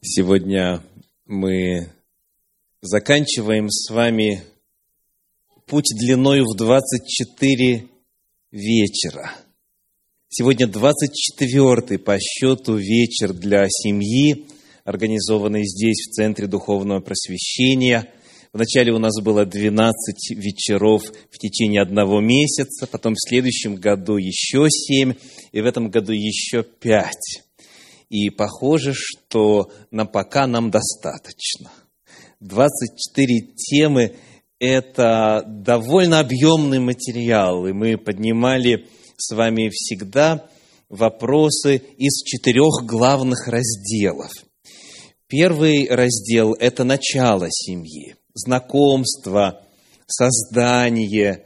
Сегодня мы заканчиваем с вами путь длиною в 24 вечера. Сегодня 24-й по счету вечер для семьи, организованный здесь, в Центре Духовного Просвещения. Вначале у нас было 12 вечеров в течение одного месяца, потом в следующем году еще 7, и в этом году еще 5. И похоже, что на пока нам достаточно. 24 темы – это довольно объемный материал, и мы поднимали с вами всегда вопросы из четырех главных разделов. Первый раздел – это начало семьи, знакомство, создание,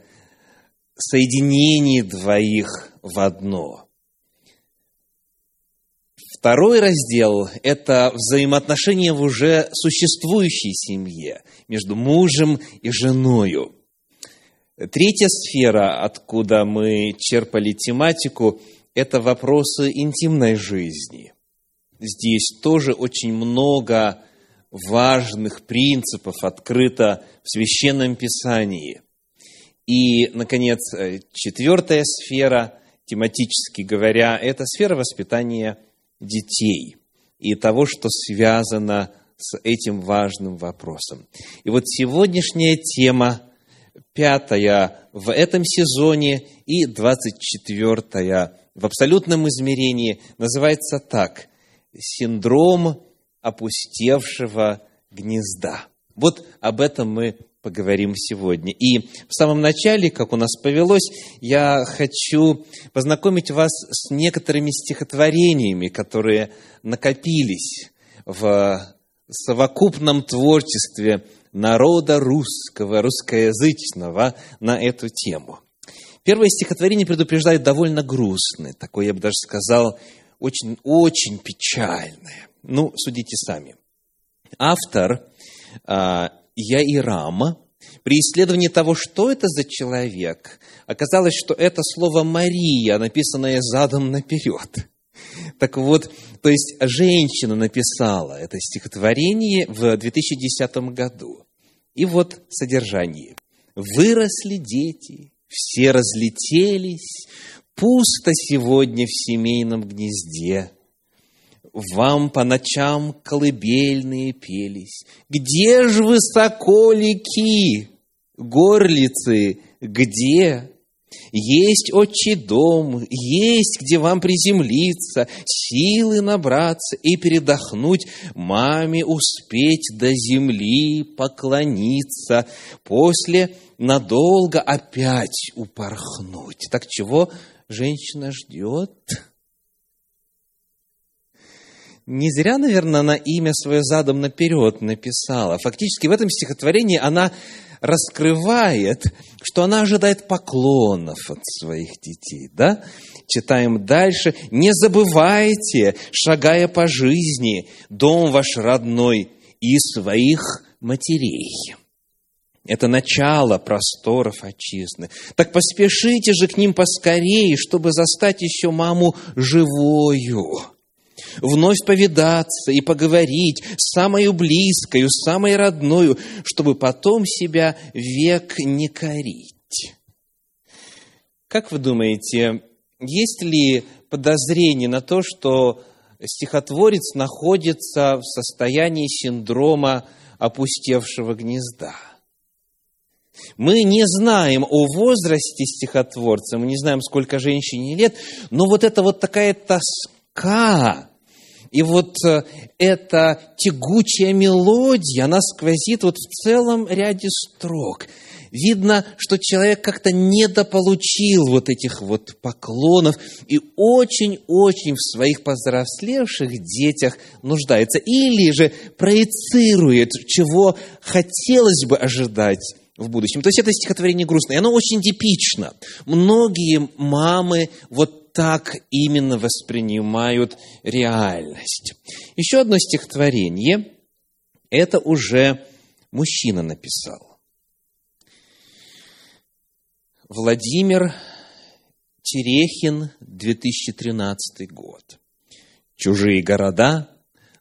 соединение двоих в одно – Второй раздел – это взаимоотношения в уже существующей семье между мужем и женою. Третья сфера, откуда мы черпали тематику, это вопросы интимной жизни. Здесь тоже очень много важных принципов открыто в Священном Писании. И, наконец, четвертая сфера, тематически говоря, это сфера воспитания детей и того, что связано с этим важным вопросом. И вот сегодняшняя тема, пятая в этом сезоне и двадцать четвертая в абсолютном измерении, называется так – синдром опустевшего гнезда. Вот об этом мы поговорим сегодня. И в самом начале, как у нас повелось, я хочу познакомить вас с некоторыми стихотворениями, которые накопились в совокупном творчестве народа русского, русскоязычного на эту тему. Первое стихотворение предупреждает довольно грустное, такое, я бы даже сказал, очень-очень печальное. Ну, судите сами. Автор а, Яирама, при исследовании того, что это за человек, оказалось, что это слово «Мария», написанное задом наперед. Так вот, то есть женщина написала это стихотворение в 2010 году. И вот содержание. «Выросли дети, все разлетелись, пусто сегодня в семейном гнезде вам по ночам колыбельные пелись. Где ж вы, соколики, горлицы, где? Есть отчий дом, есть где вам приземлиться, силы набраться и передохнуть, маме успеть до земли поклониться, после надолго опять упорхнуть. Так чего женщина ждет? Не зря, наверное, она имя свое задом наперед написала. Фактически в этом стихотворении она раскрывает, что она ожидает поклонов от своих детей. Да? Читаем дальше. «Не забывайте, шагая по жизни, дом ваш родной и своих матерей». Это начало просторов отчизны. Так поспешите же к ним поскорее, чтобы застать еще маму живою вновь повидаться и поговорить с самою близкою, с самой родною, чтобы потом себя век не корить. Как вы думаете, есть ли подозрение на то, что стихотворец находится в состоянии синдрома опустевшего гнезда? Мы не знаем о возрасте стихотворца, мы не знаем, сколько женщине лет, но вот это вот такая тоска, и вот э, эта тягучая мелодия, она сквозит вот в целом ряде строк. Видно, что человек как-то недополучил вот этих вот поклонов и очень-очень в своих повзрослевших детях нуждается. Или же проецирует, чего хотелось бы ожидать в будущем. То есть это стихотворение грустное, оно очень типично. Многие мамы вот так именно воспринимают реальность. Еще одно стихотворение, это уже мужчина написал. Владимир Терехин, 2013 год. Чужие города,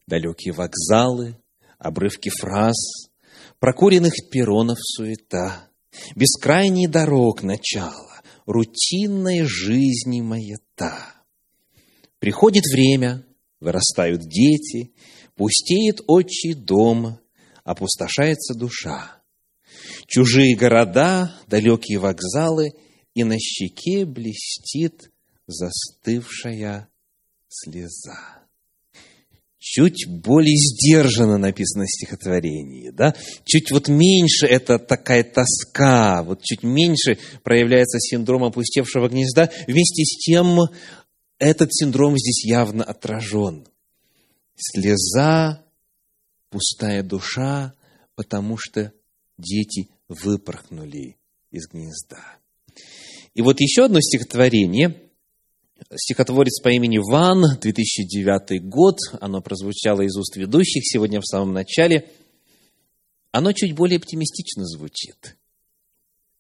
далекие вокзалы, обрывки фраз, прокуренных перронов суета, бескрайний дорог начала, рутинной жизни маята. Приходит время, вырастают дети, пустеет отчий дом, опустошается душа. Чужие города, далекие вокзалы, и на щеке блестит застывшая слеза чуть более сдержанно написано стихотворение, да? Чуть вот меньше это такая тоска, вот чуть меньше проявляется синдром опустевшего гнезда. Вместе с тем этот синдром здесь явно отражен. Слеза, пустая душа, потому что дети выпорхнули из гнезда. И вот еще одно стихотворение – стихотворец по имени Ван, 2009 год, оно прозвучало из уст ведущих сегодня в самом начале. Оно чуть более оптимистично звучит.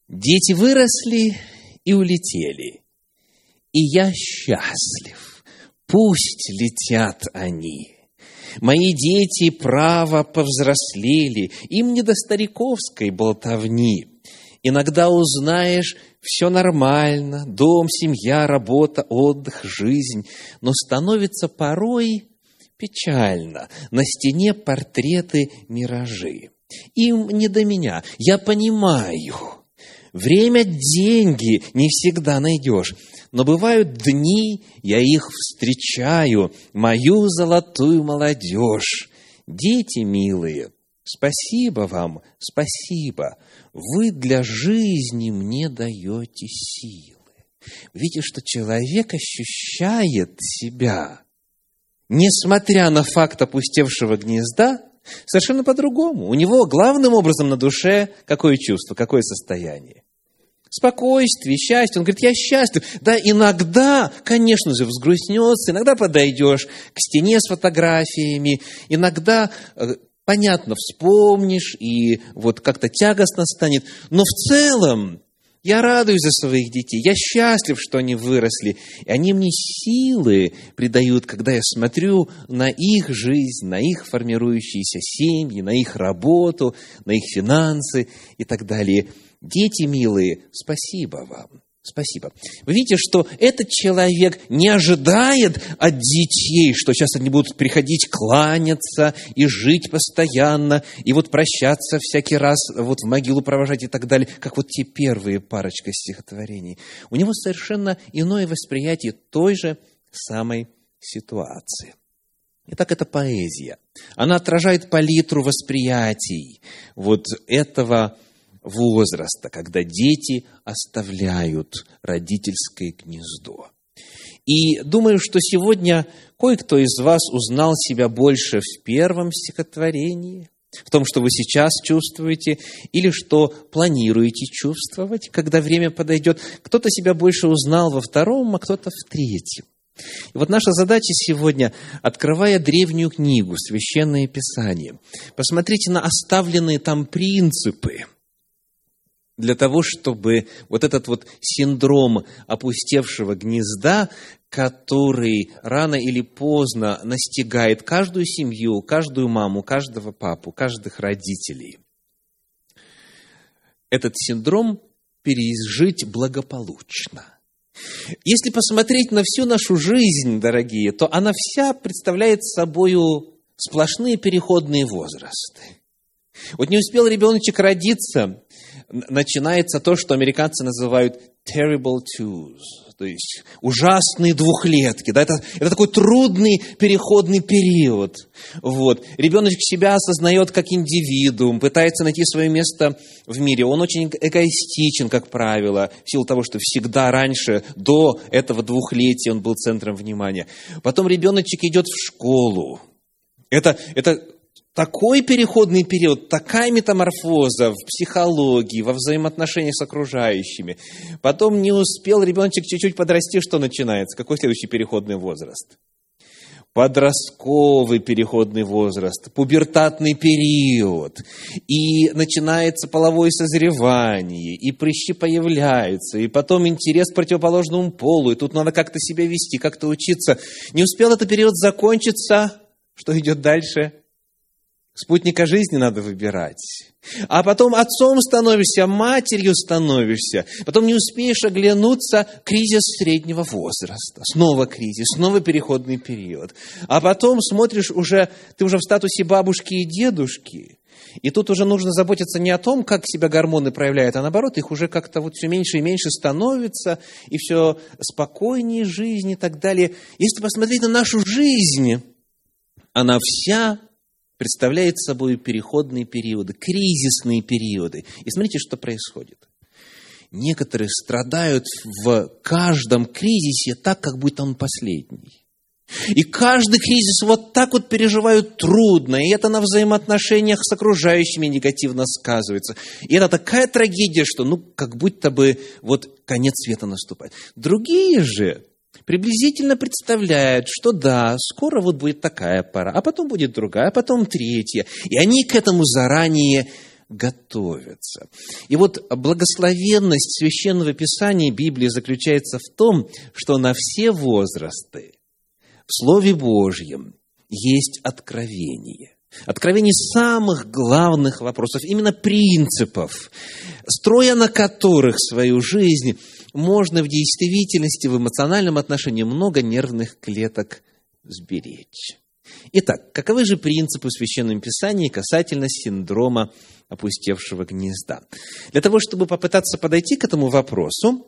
Дети выросли и улетели, и я счастлив, пусть летят они. Мои дети право повзрослели, им не до стариковской болтовни. Иногда узнаешь, все нормально, дом, семья, работа, отдых, жизнь, но становится порой печально. На стене портреты миражи. Им не до меня, я понимаю. Время – деньги, не всегда найдешь. Но бывают дни, я их встречаю, мою золотую молодежь. Дети милые, спасибо вам, спасибо – вы для жизни мне даете силы. Видите, что человек ощущает себя, несмотря на факт опустевшего гнезда, совершенно по-другому. У него главным образом на душе какое чувство, какое состояние? Спокойствие, счастье. Он говорит, я счастлив. Да, иногда, конечно же, взгрустнется, иногда подойдешь к стене с фотографиями, иногда э, понятно, вспомнишь, и вот как-то тягостно станет. Но в целом я радуюсь за своих детей, я счастлив, что они выросли. И они мне силы придают, когда я смотрю на их жизнь, на их формирующиеся семьи, на их работу, на их финансы и так далее. Дети милые, спасибо вам. Спасибо. Вы видите, что этот человек не ожидает от детей, что сейчас они будут приходить кланяться и жить постоянно, и вот прощаться всякий раз, вот в могилу провожать и так далее, как вот те первые парочка стихотворений. У него совершенно иное восприятие той же самой ситуации. Итак, это поэзия. Она отражает палитру восприятий вот этого возраста, когда дети оставляют родительское гнездо. И думаю, что сегодня кое-кто из вас узнал себя больше в первом стихотворении, в том, что вы сейчас чувствуете, или что планируете чувствовать, когда время подойдет. Кто-то себя больше узнал во втором, а кто-то в третьем. И вот наша задача сегодня, открывая древнюю книгу, Священное Писание, посмотрите на оставленные там принципы, для того, чтобы вот этот вот синдром опустевшего гнезда, который рано или поздно настигает каждую семью, каждую маму, каждого папу, каждых родителей, этот синдром пережить благополучно. Если посмотреть на всю нашу жизнь, дорогие, то она вся представляет собою сплошные переходные возрасты. Вот не успел ребеночек родиться, начинается то, что американцы называют terrible twos, то есть ужасные двухлетки. Да, это, это такой трудный переходный период. Вот. Ребеночек себя осознает как индивидуум, пытается найти свое место в мире. Он очень эгоистичен, как правило, в силу того, что всегда раньше, до этого двухлетия он был центром внимания. Потом ребеночек идет в школу. Это, это такой переходный период, такая метаморфоза в психологии, во взаимоотношениях с окружающими. Потом не успел ребеночек чуть-чуть подрасти, что начинается? Какой следующий переходный возраст? Подростковый переходный возраст, пубертатный период, и начинается половое созревание, и прыщи появляются, и потом интерес к противоположному полу, и тут надо как-то себя вести, как-то учиться. Не успел этот период закончиться, что идет дальше? Спутника жизни надо выбирать. А потом отцом становишься, матерью становишься. Потом не успеешь оглянуться, кризис среднего возраста. Снова кризис, снова переходный период. А потом смотришь уже, ты уже в статусе бабушки и дедушки. И тут уже нужно заботиться не о том, как себя гормоны проявляют, а наоборот, их уже как-то вот все меньше и меньше становится, и все спокойнее жизнь и так далее. Если посмотреть на нашу жизнь, она вся представляет собой переходные периоды, кризисные периоды. И смотрите, что происходит. Некоторые страдают в каждом кризисе так, как будто он последний. И каждый кризис вот так вот переживают трудно, и это на взаимоотношениях с окружающими негативно сказывается. И это такая трагедия, что ну как будто бы вот конец света наступает. Другие же приблизительно представляют, что да, скоро вот будет такая пора, а потом будет другая, а потом третья. И они к этому заранее готовятся. И вот благословенность священного писания Библии заключается в том, что на все возрасты в Слове Божьем есть откровение. Откровение самых главных вопросов, именно принципов, строя на которых свою жизнь можно в действительности, в эмоциональном отношении много нервных клеток сберечь. Итак, каковы же принципы в Священном Писании касательно синдрома опустевшего гнезда? Для того, чтобы попытаться подойти к этому вопросу,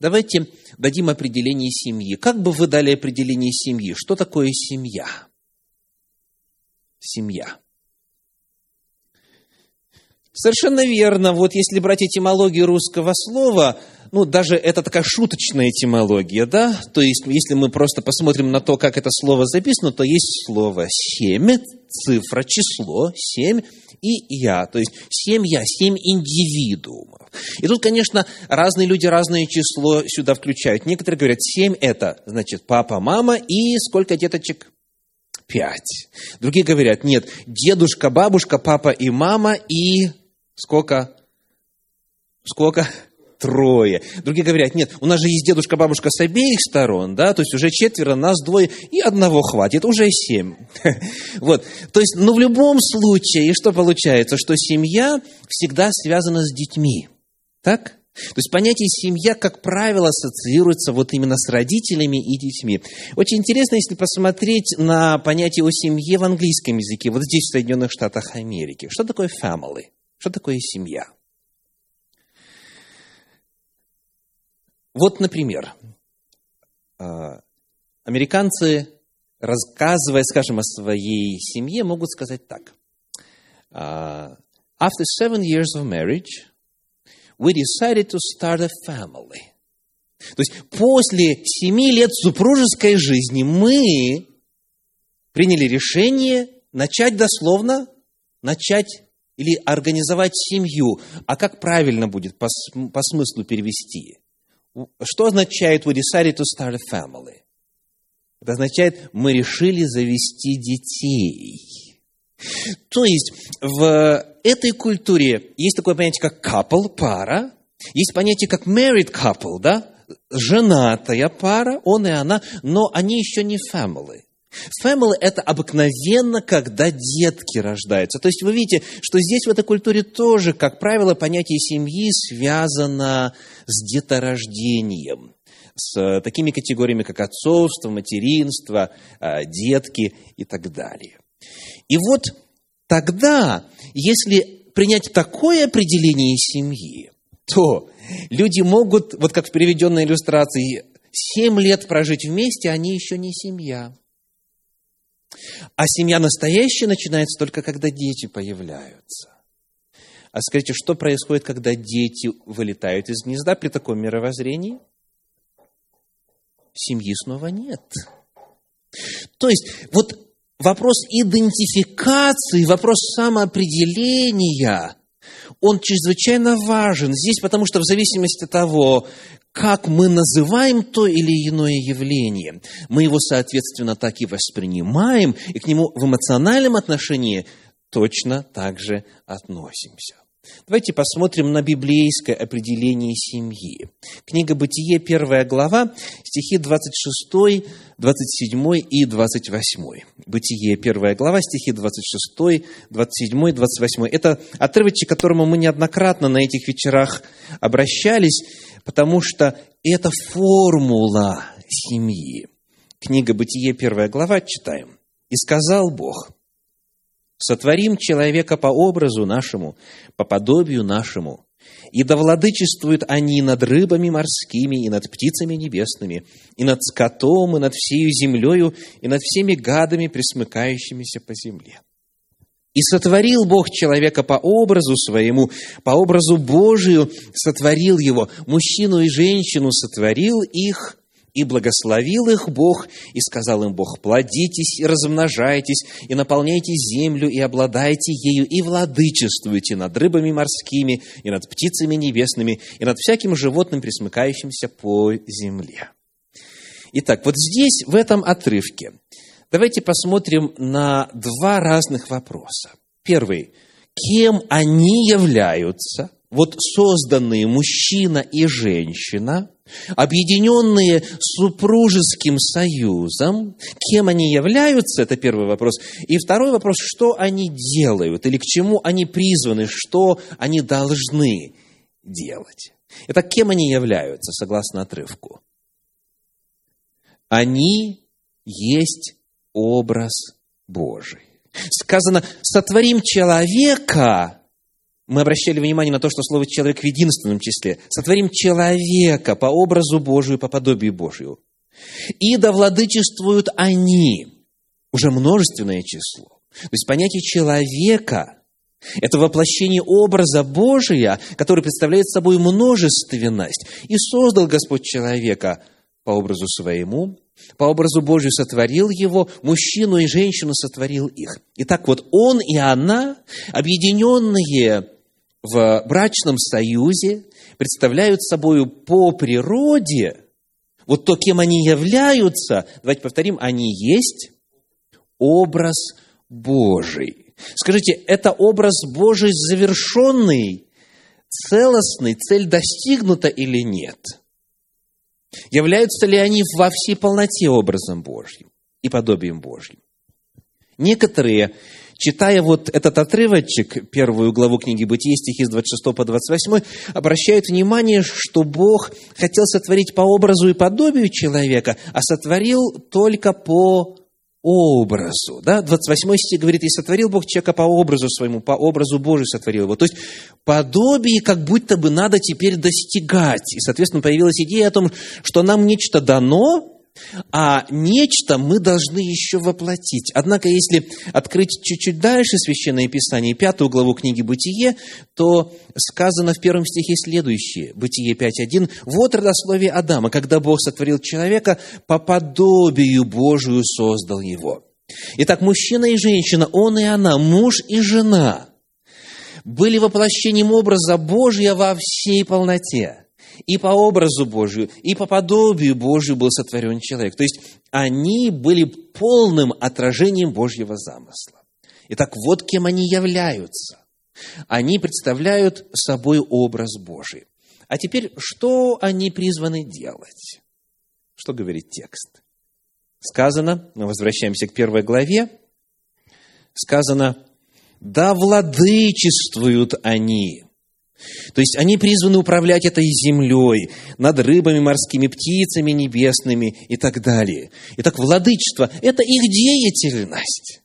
давайте дадим определение семьи. Как бы вы дали определение семьи? Что такое семья? Семья. Совершенно верно. Вот если брать этимологию русского слова, ну, даже это такая шуточная этимология, да? То есть, если мы просто посмотрим на то, как это слово записано, то есть слово «семь», цифра, число, семь и «я». То есть, семья, семь индивидуумов. И тут, конечно, разные люди разное число сюда включают. Некоторые говорят, семь – это, значит, папа, мама и сколько деточек? Пять. Другие говорят, нет, дедушка, бабушка, папа и мама и сколько? Сколько? Трое. Другие говорят, нет, у нас же есть дедушка, бабушка с обеих сторон, да, то есть уже четверо, нас двое, и одного хватит, уже семь. Вот, то есть, ну, в любом случае, что получается, что семья всегда связана с детьми, так? То есть понятие семья, как правило, ассоциируется вот именно с родителями и детьми. Очень интересно, если посмотреть на понятие о семье в английском языке, вот здесь, в Соединенных Штатах Америки. Что такое family? Что такое семья? Вот, например, а, американцы, рассказывая, скажем, о своей семье, могут сказать так. А, After seven years of marriage, we decided to start a family. То есть после семи лет супружеской жизни мы приняли решение начать дословно, начать или организовать семью. А как правильно будет по, по смыслу перевести? Что означает we decided to start a family? Это означает, мы решили завести детей. То есть, в этой культуре есть такое понятие, как couple, пара, есть понятие, как married couple, да, женатая пара, он и она, но они еще не family. Family – это обыкновенно, когда детки рождаются. То есть вы видите, что здесь в этой культуре тоже, как правило, понятие семьи связано с деторождением, с такими категориями, как отцовство, материнство, а, детки и так далее. И вот тогда, если принять такое определение семьи, то люди могут, вот как в переведенной иллюстрации, семь лет прожить вместе, они еще не семья. А семья настоящая начинается только, когда дети появляются. А скажите, что происходит, когда дети вылетают из гнезда при таком мировоззрении? Семьи снова нет. То есть, вот вопрос идентификации, вопрос самоопределения, он чрезвычайно важен здесь, потому что в зависимости от того, как мы называем то или иное явление, мы его, соответственно, так и воспринимаем, и к нему в эмоциональном отношении точно так же относимся. Давайте посмотрим на библейское определение семьи. Книга Бытие, первая глава, стихи 26, 27 и 28. Бытие, первая глава, стихи 26, 27, 28. Это отрывочек, к которому мы неоднократно на этих вечерах обращались, потому что это формула семьи. Книга Бытие, первая глава, читаем. «И сказал Бог, сотворим человека по образу нашему, по подобию нашему, и да владычествуют они над рыбами морскими, и над птицами небесными, и над скотом, и над всею землею, и над всеми гадами, присмыкающимися по земле. И сотворил Бог человека по образу своему, по образу Божию сотворил его, мужчину и женщину сотворил их, и благословил их Бог, и сказал им Бог, плодитесь и размножайтесь, и наполняйте землю, и обладайте ею, и владычествуйте над рыбами морскими, и над птицами небесными, и над всяким животным, присмыкающимся по земле. Итак, вот здесь, в этом отрывке, давайте посмотрим на два разных вопроса. Первый. Кем они являются? Вот созданные мужчина и женщина – объединенные супружеским союзом, кем они являются, это первый вопрос. И второй вопрос, что они делают или к чему они призваны, что они должны делать. Итак, кем они являются, согласно отрывку? Они есть образ Божий. Сказано, сотворим человека мы обращали внимание на то, что слово «человек» в единственном числе. Сотворим человека по образу Божию, по подобию Божию. И да владычествуют они. Уже множественное число. То есть понятие человека – это воплощение образа Божия, который представляет собой множественность. И создал Господь человека по образу своему, по образу Божию сотворил его, мужчину и женщину сотворил их. Итак, вот он и она, объединенные в брачном союзе представляют собой по природе, вот то, кем они являются, давайте повторим, они есть образ Божий. Скажите, это образ Божий завершенный, целостный, цель достигнута или нет? Являются ли они во всей полноте образом Божьим и подобием Божьим? Некоторые читая вот этот отрывочек, первую главу книги Бытия, стихи с 26 по 28, обращают внимание, что Бог хотел сотворить по образу и подобию человека, а сотворил только по образу. Да? 28 стих говорит, и сотворил Бог человека по образу своему, по образу Божию сотворил его. То есть подобие как будто бы надо теперь достигать. И, соответственно, появилась идея о том, что нам нечто дано, а нечто мы должны еще воплотить. Однако, если открыть чуть-чуть дальше Священное Писание, пятую главу книги «Бытие», то сказано в первом стихе следующее, Бытие 5.1, «Вот родословие Адама, когда Бог сотворил человека, по подобию Божию создал его». Итак, мужчина и женщина, он и она, муж и жена, были воплощением образа Божия во всей полноте и по образу Божию, и по подобию Божию был сотворен человек. То есть они были полным отражением Божьего замысла. Итак, вот кем они являются. Они представляют собой образ Божий. А теперь, что они призваны делать? Что говорит текст? Сказано, мы возвращаемся к первой главе, сказано, да владычествуют они то есть они призваны управлять этой землей, над рыбами морскими, птицами небесными и так далее. Итак, владычество – это их деятельность.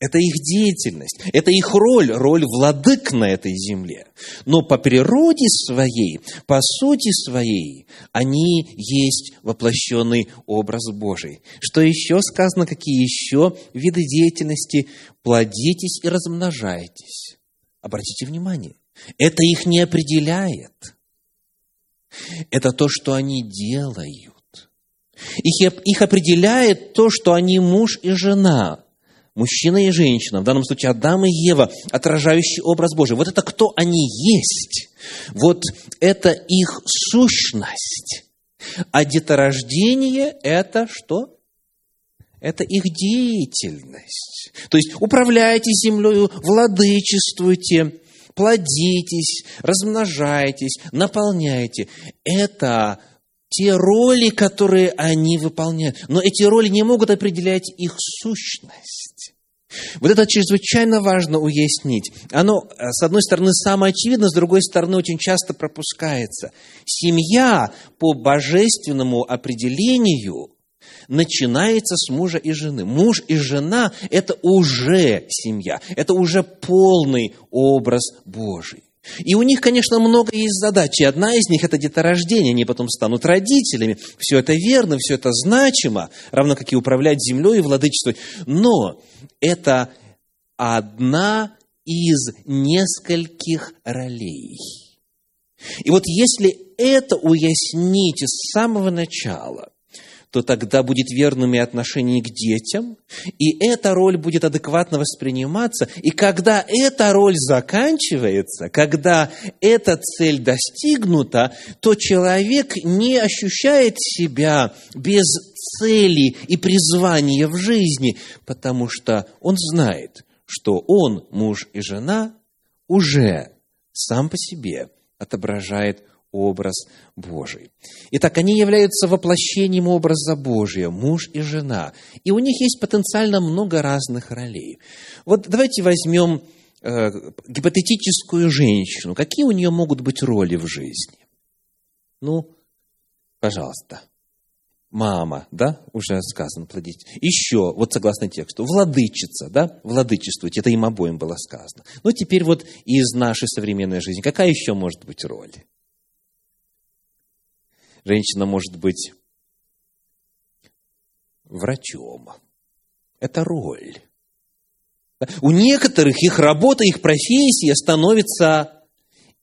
Это их деятельность, это их роль, роль владык на этой земле. Но по природе своей, по сути своей, они есть воплощенный образ Божий. Что еще сказано, какие еще виды деятельности? Плодитесь и размножайтесь. Обратите внимание, это их не определяет. Это то, что они делают. Их, их определяет то, что они муж и жена, мужчина и женщина, в данном случае Адам и Ева, отражающий образ Божий. Вот это кто они есть. Вот это их сущность. А деторождение – это что? Это их деятельность. То есть управляйте землей, владычествуйте, плодитесь, размножайтесь, наполняйте. Это те роли, которые они выполняют. Но эти роли не могут определять их сущность. Вот это чрезвычайно важно уяснить. Оно, э, с одной стороны, самое очевидное, с другой стороны, очень часто пропускается. Семья по божественному определению начинается с мужа и жены. Муж и жена – это уже семья, это уже полный образ Божий. И у них, конечно, много есть задач. И одна из них – это деторождение. Они потом станут родителями. Все это верно, все это значимо, равно как и управлять землей и владычествовать. Но это одна из нескольких ролей. И вот если это уяснить с самого начала, то тогда будет верным и отношение к детям, и эта роль будет адекватно восприниматься. И когда эта роль заканчивается, когда эта цель достигнута, то человек не ощущает себя без цели и призвания в жизни, потому что он знает, что он, муж и жена, уже сам по себе отображает образ Божий. Итак, они являются воплощением образа Божия, муж и жена. И у них есть потенциально много разных ролей. Вот давайте возьмем э, гипотетическую женщину. Какие у нее могут быть роли в жизни? Ну, пожалуйста. Мама, да, уже сказано, плодить. Еще, вот согласно тексту, владычица, да, владычествовать, это им обоим было сказано. Ну, теперь вот из нашей современной жизни, какая еще может быть роль? Женщина может быть врачом. Это роль. У некоторых их работа, их профессия становится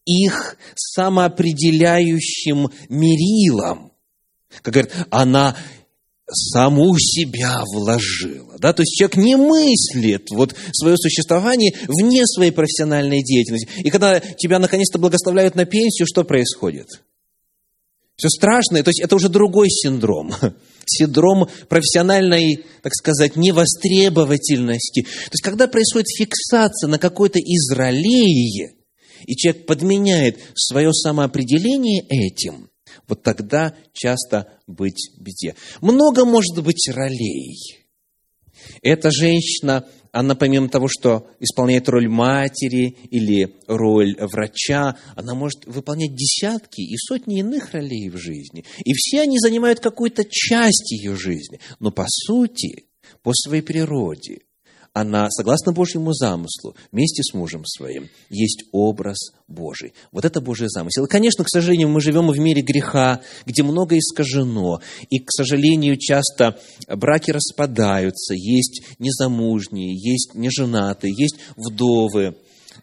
их самоопределяющим мерилом. Как говорят, она саму себя вложила. Да? То есть человек не мыслит вот свое существование вне своей профессиональной деятельности. И когда тебя наконец-то благословляют на пенсию, что происходит? Все страшное, то есть это уже другой синдром. Синдром профессиональной, так сказать, невостребовательности. То есть, когда происходит фиксация на какой-то из ролей, и человек подменяет свое самоопределение этим, вот тогда часто быть беде. Много может быть ролей. Эта женщина она помимо того, что исполняет роль матери или роль врача, она может выполнять десятки и сотни иных ролей в жизни. И все они занимают какую-то часть ее жизни. Но по сути, по своей природе, она, согласно Божьему замыслу, вместе с мужем своим, есть образ Божий. Вот это Божий замысел. И, конечно, к сожалению, мы живем в мире греха, где многое искажено. И, к сожалению, часто браки распадаются. Есть незамужние, есть неженатые, есть вдовы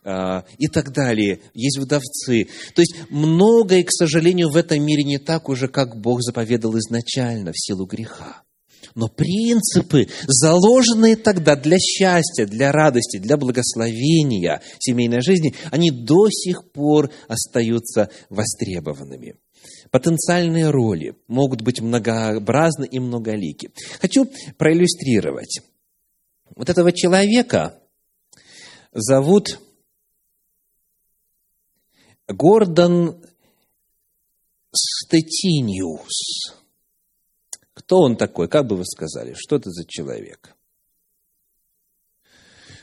а, и так далее, есть вдовцы. То есть многое, к сожалению, в этом мире не так уже, как Бог заповедал изначально в силу греха. Но принципы, заложенные тогда для счастья, для радости, для благословения семейной жизни, они до сих пор остаются востребованными. Потенциальные роли могут быть многообразны и многолики. Хочу проиллюстрировать. Вот этого человека зовут Гордон Стетиниус. Кто он такой? Как бы вы сказали? Что это за человек?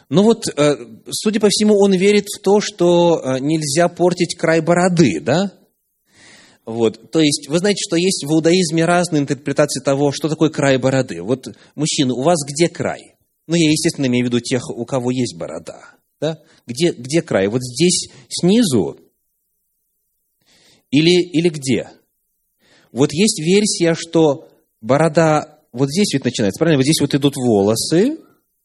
Ну вот, э, судя по всему, он верит в то, что э, нельзя портить край бороды, да? Вот, то есть, вы знаете, что есть в иудаизме разные интерпретации того, что такое край бороды. Вот, мужчины, у вас где край? Ну, я, естественно, имею в виду тех, у кого есть борода. Да? Где, где край? Вот здесь снизу? Или, или где? Вот есть версия, что борода вот здесь ведь начинается, правильно? Вот здесь вот идут волосы,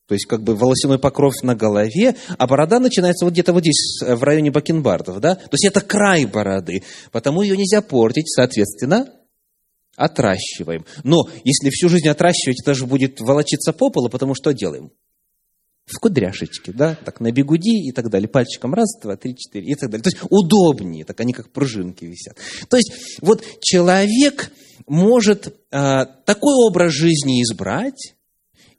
то есть как бы волосяной покров на голове, а борода начинается вот где-то вот здесь, в районе бакенбардов, да? То есть это край бороды, потому ее нельзя портить, соответственно, отращиваем. Но если всю жизнь отращивать, это же будет волочиться по полу, потому что делаем? В кудряшечке, да, так на бегуди и так далее, пальчиком раз, два, три, четыре и так далее. То есть удобнее, так они как пружинки висят. То есть вот человек, может э, такой образ жизни избрать,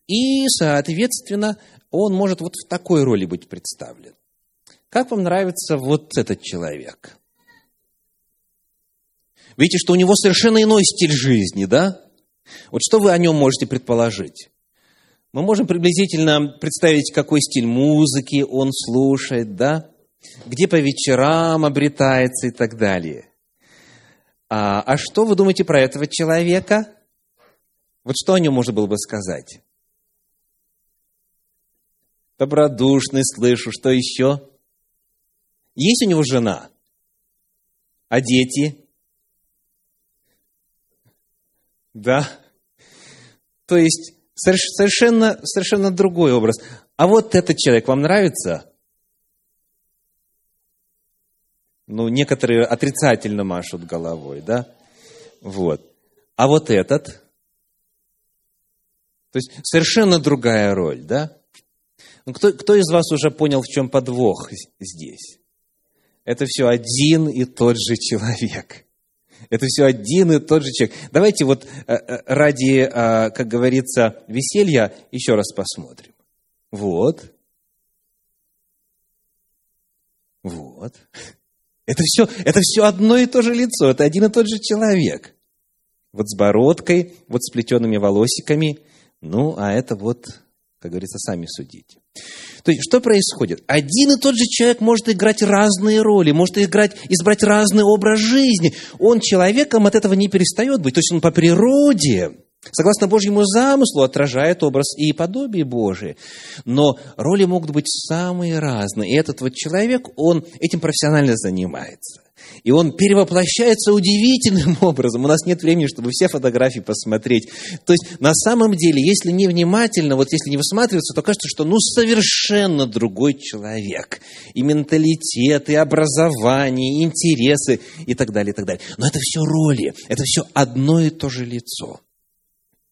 и, соответственно, он может вот в такой роли быть представлен. как вам нравится вот этот человек? Видите, что у него совершенно иной стиль жизни, да? Вот что вы о нем можете предположить? Мы можем приблизительно представить, какой стиль музыки он слушает, да? Где по вечерам обретается и так далее. А, а что вы думаете про этого человека? Вот что о нем можно было бы сказать? Добродушный, слышу. Что еще? Есть у него жена? А дети? Да. То есть, совершенно, совершенно другой образ. А вот этот человек вам нравится? Ну, некоторые отрицательно машут головой, да? Вот. А вот этот? То есть, совершенно другая роль, да? Ну, кто, кто из вас уже понял, в чем подвох здесь? Это все один и тот же человек. Это все один и тот же человек. Давайте вот э, э, ради, э, как говорится, веселья еще раз посмотрим. Вот. Вот. Это все, это все одно и то же лицо, это один и тот же человек. Вот с бородкой, вот с плетеными волосиками. Ну, а это вот, как говорится, сами судите. То есть, что происходит? Один и тот же человек может играть разные роли, может играть, избрать разный образ жизни. Он человеком от этого не перестает быть. То есть, он по природе, согласно Божьему замыслу, отражает образ и подобие Божие. Но роли могут быть самые разные. И этот вот человек, он этим профессионально занимается. И он перевоплощается удивительным образом. У нас нет времени, чтобы все фотографии посмотреть. То есть, на самом деле, если не внимательно, вот если не высматриваться, то кажется, что ну совершенно другой человек. И менталитет, и образование, и интересы, и так далее, и так далее. Но это все роли, это все одно и то же лицо.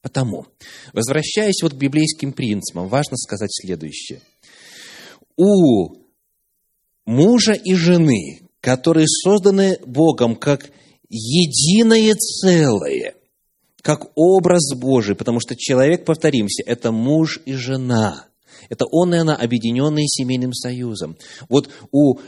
Потому, возвращаясь вот к библейским принципам, важно сказать следующее. У мужа и жены, которые созданы Богом как единое целое, как образ Божий, потому что человек, повторимся, это муж и жена. Это он и она, объединенные семейным союзом. Вот у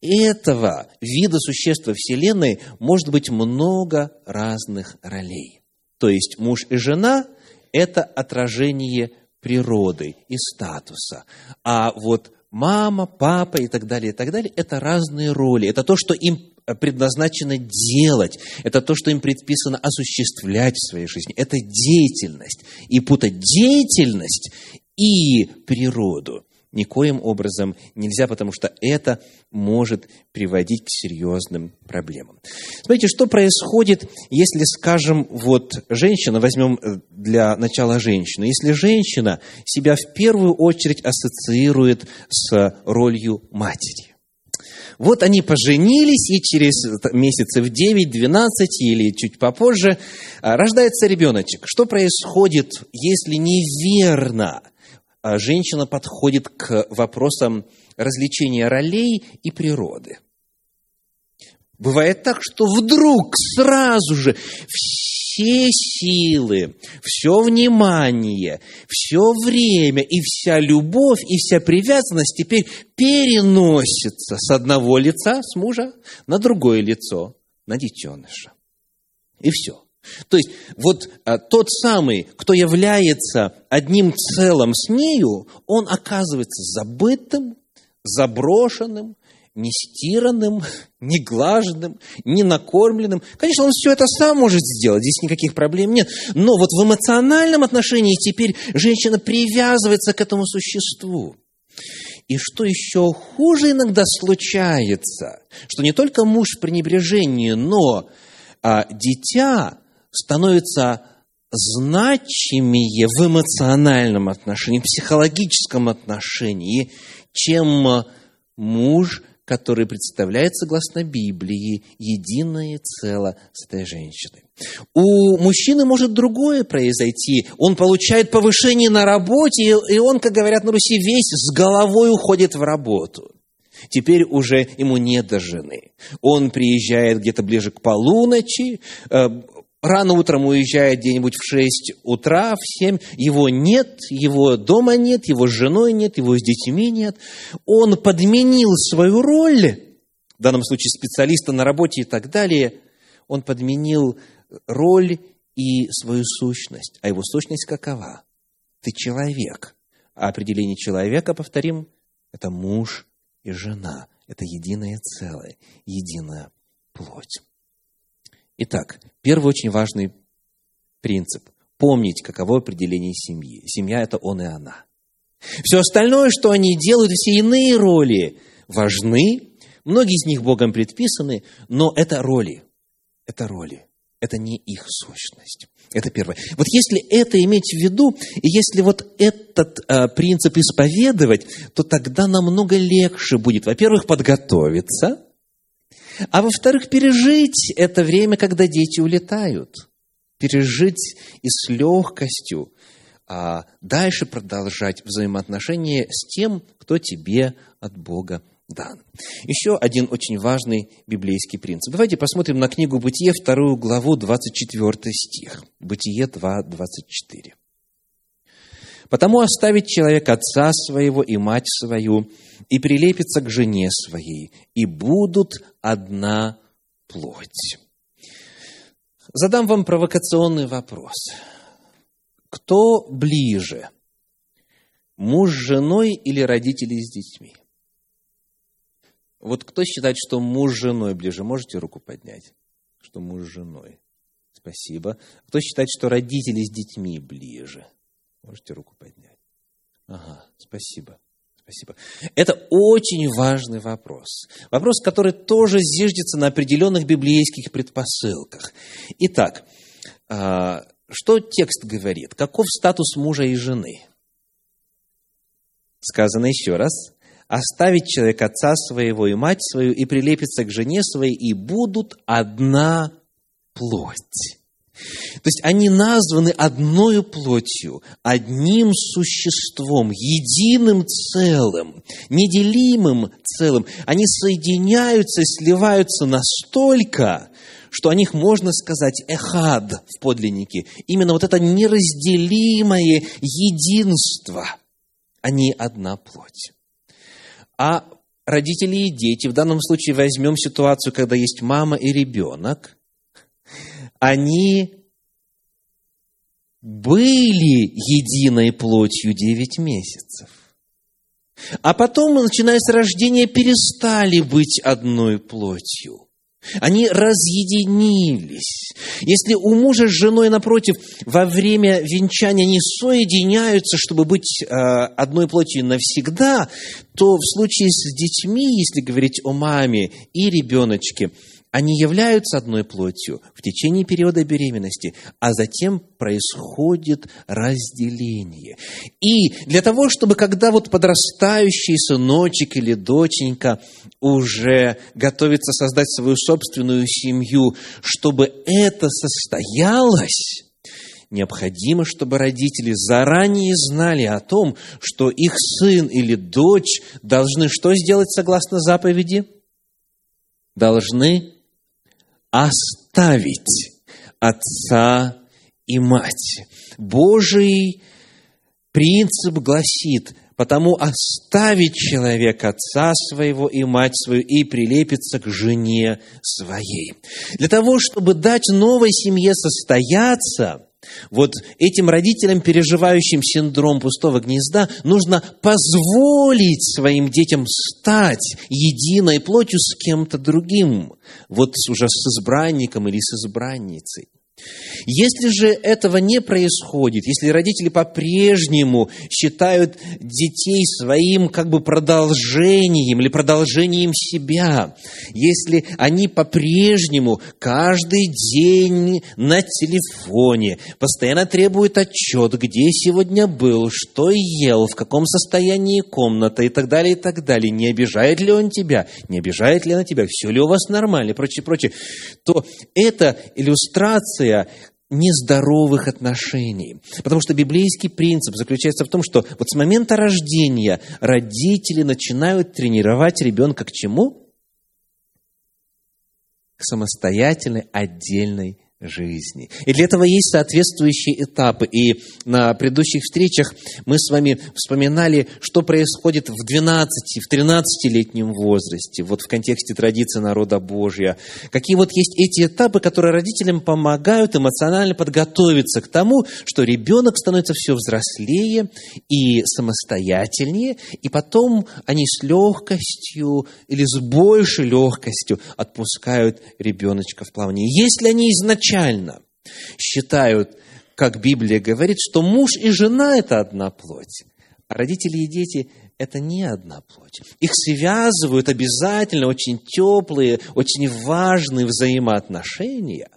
этого вида существа Вселенной может быть много разных ролей. То есть муж и жена – это отражение природы и статуса. А вот мама, папа и так далее, и так далее, это разные роли. Это то, что им предназначено делать. Это то, что им предписано осуществлять в своей жизни. Это деятельность. И путать деятельность и природу никоим образом нельзя, потому что это может приводить к серьезным проблемам. Смотрите, что происходит, если, скажем, вот женщина, возьмем э, для начала женщину, если женщина себя в первую очередь ассоциирует с ролью матери. Вот они поженились, и через месяцев 9-12 или чуть попозже а, рождается ребеночек. Что происходит, если неверно женщина подходит к вопросам развлечения ролей и природы. Бывает так, что вдруг сразу же все силы, все внимание, все время и вся любовь и вся привязанность теперь переносится с одного лица, с мужа, на другое лицо, на детеныша. И все. То есть, вот а, тот самый, кто является одним целым с нею, он оказывается забытым, заброшенным, нестиранным, неглаженным, не накормленным. Конечно, он все это сам может сделать, здесь никаких проблем нет. Но вот в эмоциональном отношении теперь женщина привязывается к этому существу. И что еще хуже иногда случается, что не только муж в пренебрежении, но а, дитя становятся значимее в эмоциональном отношении, в психологическом отношении, чем муж, который представляет, согласно Библии, единое целое с этой женщиной. У мужчины может другое произойти. Он получает повышение на работе, и он, как говорят на Руси, весь с головой уходит в работу. Теперь уже ему не до жены. Он приезжает где-то ближе к полуночи, э, рано утром уезжает где-нибудь в 6 утра, в 7, его нет, его дома нет, его с женой нет, его с детьми нет. Он подменил свою роль, в данном случае специалиста на работе и так далее, он подменил роль и свою сущность. А его сущность какова? Ты человек. А определение человека, повторим, это муж и жена. Это единое целое, единая плоть. Итак, первый очень важный принцип – помнить, каково определение семьи. Семья – это он и она. Все остальное, что они делают, все иные роли важны, многие из них Богом предписаны, но это роли. Это роли. Это не их сущность. Это первое. Вот если это иметь в виду, и если вот этот э, принцип исповедовать, то тогда намного легче будет, во-первых, подготовиться, а во-вторых, пережить это время, когда дети улетают. Пережить и с легкостью а дальше продолжать взаимоотношения с тем, кто тебе от Бога дан. Еще один очень важный библейский принцип. Давайте посмотрим на книгу Бытие, вторую главу, 24 стих. Бытие 2, 24. «Потому оставит человек отца своего и мать свою, и прилепится к жене своей, и будут одна плоть». Задам вам провокационный вопрос. Кто ближе? Муж с женой или родители с детьми? Вот кто считает, что муж с женой ближе? Можете руку поднять? Что муж с женой. Спасибо. Кто считает, что родители с детьми ближе? Можете руку поднять. Ага, спасибо. Спасибо. Это очень важный вопрос. Вопрос, который тоже зиждется на определенных библейских предпосылках. Итак, а, что текст говорит? Каков статус мужа и жены? Сказано еще раз оставить человек отца своего и мать свою, и прилепиться к жене своей, и будут одна плоть. То есть они названы одной плотью, одним существом, единым целым, неделимым целым. Они соединяются и сливаются настолько, что о них можно сказать эхад в подлиннике. Именно вот это неразделимое единство. Они одна плоть а родители и дети, в данном случае возьмем ситуацию, когда есть мама и ребенок, они были единой плотью 9 месяцев. А потом, начиная с рождения, перестали быть одной плотью. Они разъединились. Если у мужа с женой, напротив, во время венчания они соединяются, чтобы быть э, одной плотью навсегда, то в случае с детьми, если говорить о маме и ребеночке, они являются одной плотью в течение периода беременности, а затем происходит разделение. И для того, чтобы когда вот подрастающий сыночек или доченька уже готовится создать свою собственную семью, чтобы это состоялось, необходимо, чтобы родители заранее знали о том, что их сын или дочь должны что сделать согласно заповеди? Должны оставить отца и мать. Божий принцип гласит, потому оставить человек отца своего и мать свою и прилепиться к жене своей. Для того, чтобы дать новой семье состояться, вот этим родителям, переживающим синдром пустого гнезда, нужно позволить своим детям стать единой плотью с кем-то другим, вот уже с избранником или с избранницей. Если же этого не происходит, если родители по-прежнему считают детей своим как бы продолжением или продолжением себя, если они по-прежнему каждый день на телефоне постоянно требуют отчет, где сегодня был, что ел, в каком состоянии комната и так далее, и так далее, не обижает ли он тебя, не обижает ли она тебя, все ли у вас нормально и прочее, прочее, то это иллюстрация иллюстрация нездоровых отношений. Потому что библейский принцип заключается в том, что вот с момента рождения родители начинают тренировать ребенка к чему? К самостоятельной, отдельной жизни. И для этого есть соответствующие этапы. И на предыдущих встречах мы с вами вспоминали, что происходит в 12, в 13-летнем возрасте, вот в контексте традиции народа Божия. Какие вот есть эти этапы, которые родителям помогают эмоционально подготовиться к тому, что ребенок становится все взрослее и самостоятельнее, и потом они с легкостью или с большей легкостью отпускают ребеночка в плавание. Если они изначально изначально считают, как Библия говорит, что муж и жена – это одна плоть, а родители и дети – это не одна плоть. Их связывают обязательно очень теплые, очень важные взаимоотношения,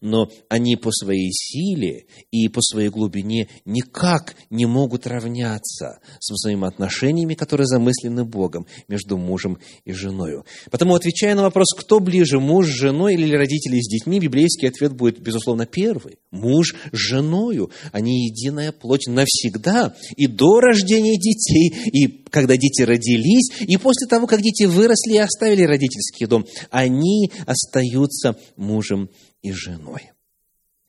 но они по своей силе и по своей глубине никак не могут равняться с взаимоотношениями, которые замыслены Богом между мужем и женой. Потому, отвечая на вопрос, кто ближе, муж с женой или родители с детьми, библейский ответ будет, безусловно, первый. Муж с женою. Они единая плоть навсегда. И до рождения детей, и когда дети родились, и после того, как дети выросли и оставили родительский дом, они остаются мужем и женой.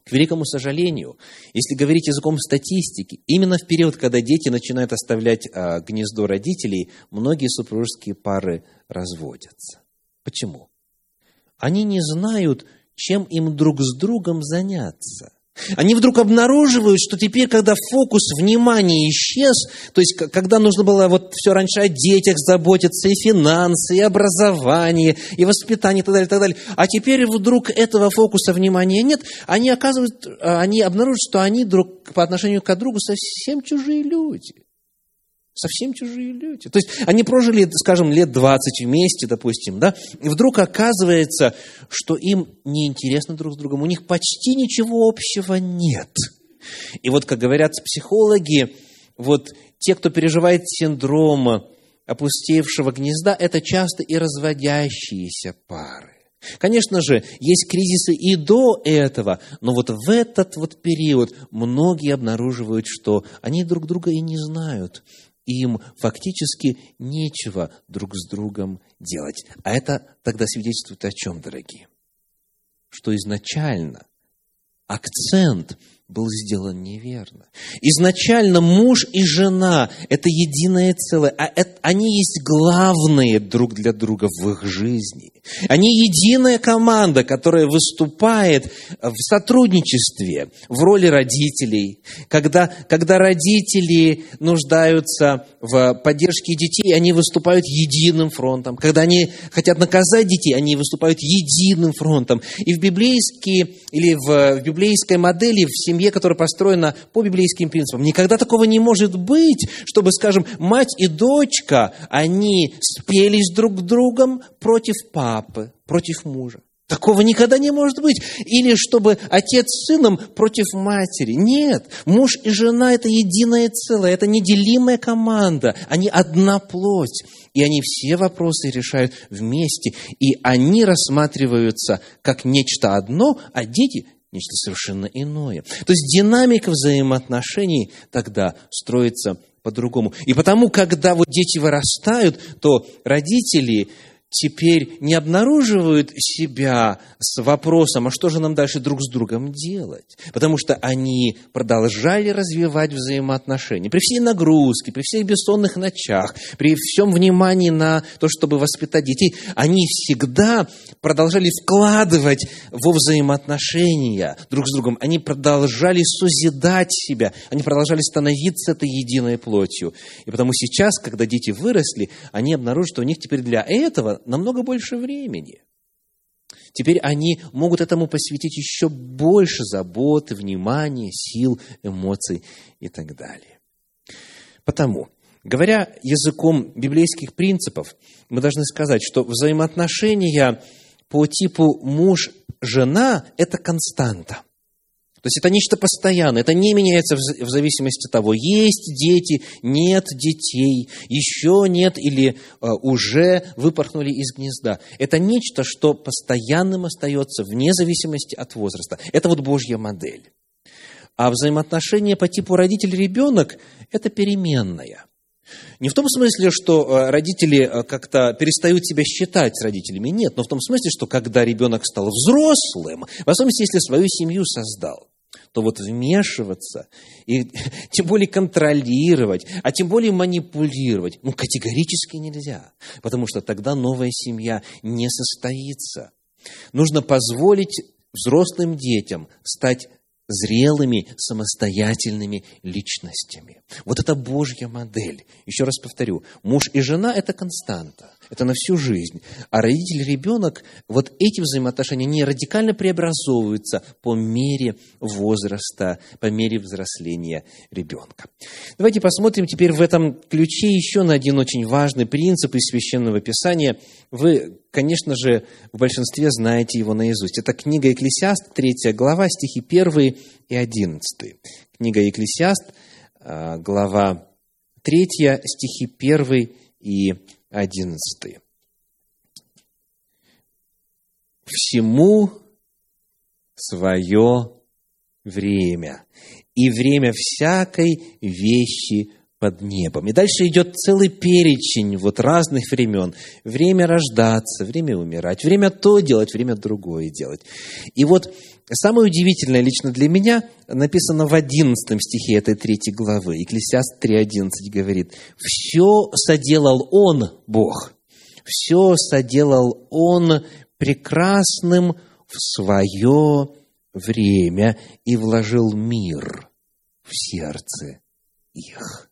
К великому сожалению, если говорить языком статистики, именно в период, когда дети начинают оставлять а, гнездо родителей, многие супружеские пары разводятся. Почему? Они не знают, чем им друг с другом заняться. Они вдруг обнаруживают, что теперь, когда фокус внимания исчез, то есть, когда нужно было вот все раньше о детях заботиться, и финансы, и образование, и воспитание, и так далее, и так далее, а теперь вдруг этого фокуса внимания нет, они оказывают, они обнаруживают, что они друг, по отношению к другу совсем чужие люди совсем чужие люди. То есть они прожили, скажем, лет 20 вместе, допустим, да, и вдруг оказывается, что им неинтересно друг с другом, у них почти ничего общего нет. И вот, как говорят психологи, вот те, кто переживает синдром опустевшего гнезда, это часто и разводящиеся пары. Конечно же, есть кризисы и до этого, но вот в этот вот период многие обнаруживают, что они друг друга и не знают им фактически нечего друг с другом делать. А это тогда свидетельствует о чем, дорогие? Что изначально акцент был сделан неверно. Изначально муж и жена – это единое целое, а это, они есть главные друг для друга в их жизни. Они единая команда, которая выступает в сотрудничестве, в роли родителей. Когда, когда родители нуждаются в поддержке детей, они выступают единым фронтом. Когда они хотят наказать детей, они выступают единым фронтом. И в библейские, или в, в библейской модели, в семье семье, которая построена по библейским принципам. Никогда такого не может быть, чтобы, скажем, мать и дочка, они спелись друг с другом против папы, против мужа. Такого никогда не может быть. Или чтобы отец с сыном против матери. Нет, муж и жена – это единое целое, это неделимая команда. Они одна плоть. И они все вопросы решают вместе. И они рассматриваются как нечто одно, а дети нечто совершенно иное. То есть динамика взаимоотношений тогда строится по-другому. И потому, когда вот дети вырастают, то родители теперь не обнаруживают себя с вопросом, а что же нам дальше друг с другом делать? Потому что они продолжали развивать взаимоотношения. При всей нагрузке, при всех бессонных ночах, при всем внимании на то, чтобы воспитать детей, они всегда продолжали вкладывать во взаимоотношения друг с другом. Они продолжали созидать себя, они продолжали становиться этой единой плотью. И потому сейчас, когда дети выросли, они обнаружат, что у них теперь для этого намного больше времени. Теперь они могут этому посвятить еще больше заботы, внимания, сил, эмоций и так далее. Потому, говоря языком библейских принципов, мы должны сказать, что взаимоотношения по типу муж-жена – это константа. То есть это нечто постоянное, это не меняется в зависимости от того, есть дети, нет детей, еще нет или э, уже выпорхнули из гнезда. Это нечто, что постоянным остается вне зависимости от возраста. Это вот Божья модель. А взаимоотношения по типу родитель-ребенок – это переменная. Не в том смысле, что э, родители э, как-то перестают себя считать родителями, нет, но в том смысле, что когда ребенок стал взрослым, в особенности, если свою семью создал, то вот вмешиваться и тем более контролировать, а тем более манипулировать, ну, категорически нельзя, потому что тогда новая семья не состоится. Нужно позволить взрослым детям стать зрелыми, самостоятельными личностями. Вот это Божья модель. Еще раз повторю, муж и жена – это константа, это на всю жизнь. А родитель и ребенок, вот эти взаимоотношения, они радикально преобразовываются по мере возраста, по мере взросления ребенка. Давайте посмотрим теперь в этом ключе еще на один очень важный принцип из Священного Писания. Вы конечно же, в большинстве знаете его наизусть. Это книга Екклесиаст, 3 глава, стихи 1 и 11. Книга Екклесиаст, а, глава 3, стихи 1 и 11. «Всему свое время, и время всякой вещи под небом. И дальше идет целый перечень вот разных времен. Время рождаться, время умирать, время то делать, время другое делать. И вот самое удивительное лично для меня написано в 11 стихе этой третьей главы. Екклесиаст 3.11 говорит, «Все соделал Он, Бог, все соделал Он прекрасным в свое время и вложил мир в сердце их».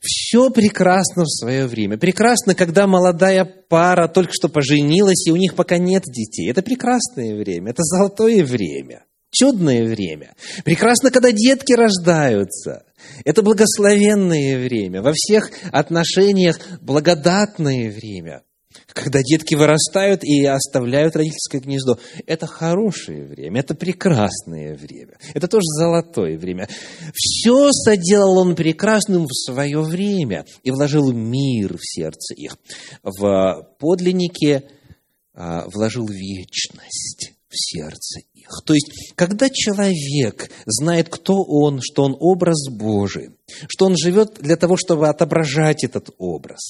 Все прекрасно в свое время. Прекрасно, когда молодая пара только что поженилась, и у них пока нет детей. Это прекрасное время, это золотое время, чудное время. Прекрасно, когда детки рождаются. Это благословенное время, во всех отношениях благодатное время когда детки вырастают и оставляют родительское гнездо. Это хорошее время, это прекрасное время, это тоже золотое время. Все соделал он прекрасным в свое время и вложил мир в сердце их. В подлиннике а, вложил вечность в сердце их. То есть, когда человек знает, кто он, что он образ Божий, что он живет для того, чтобы отображать этот образ,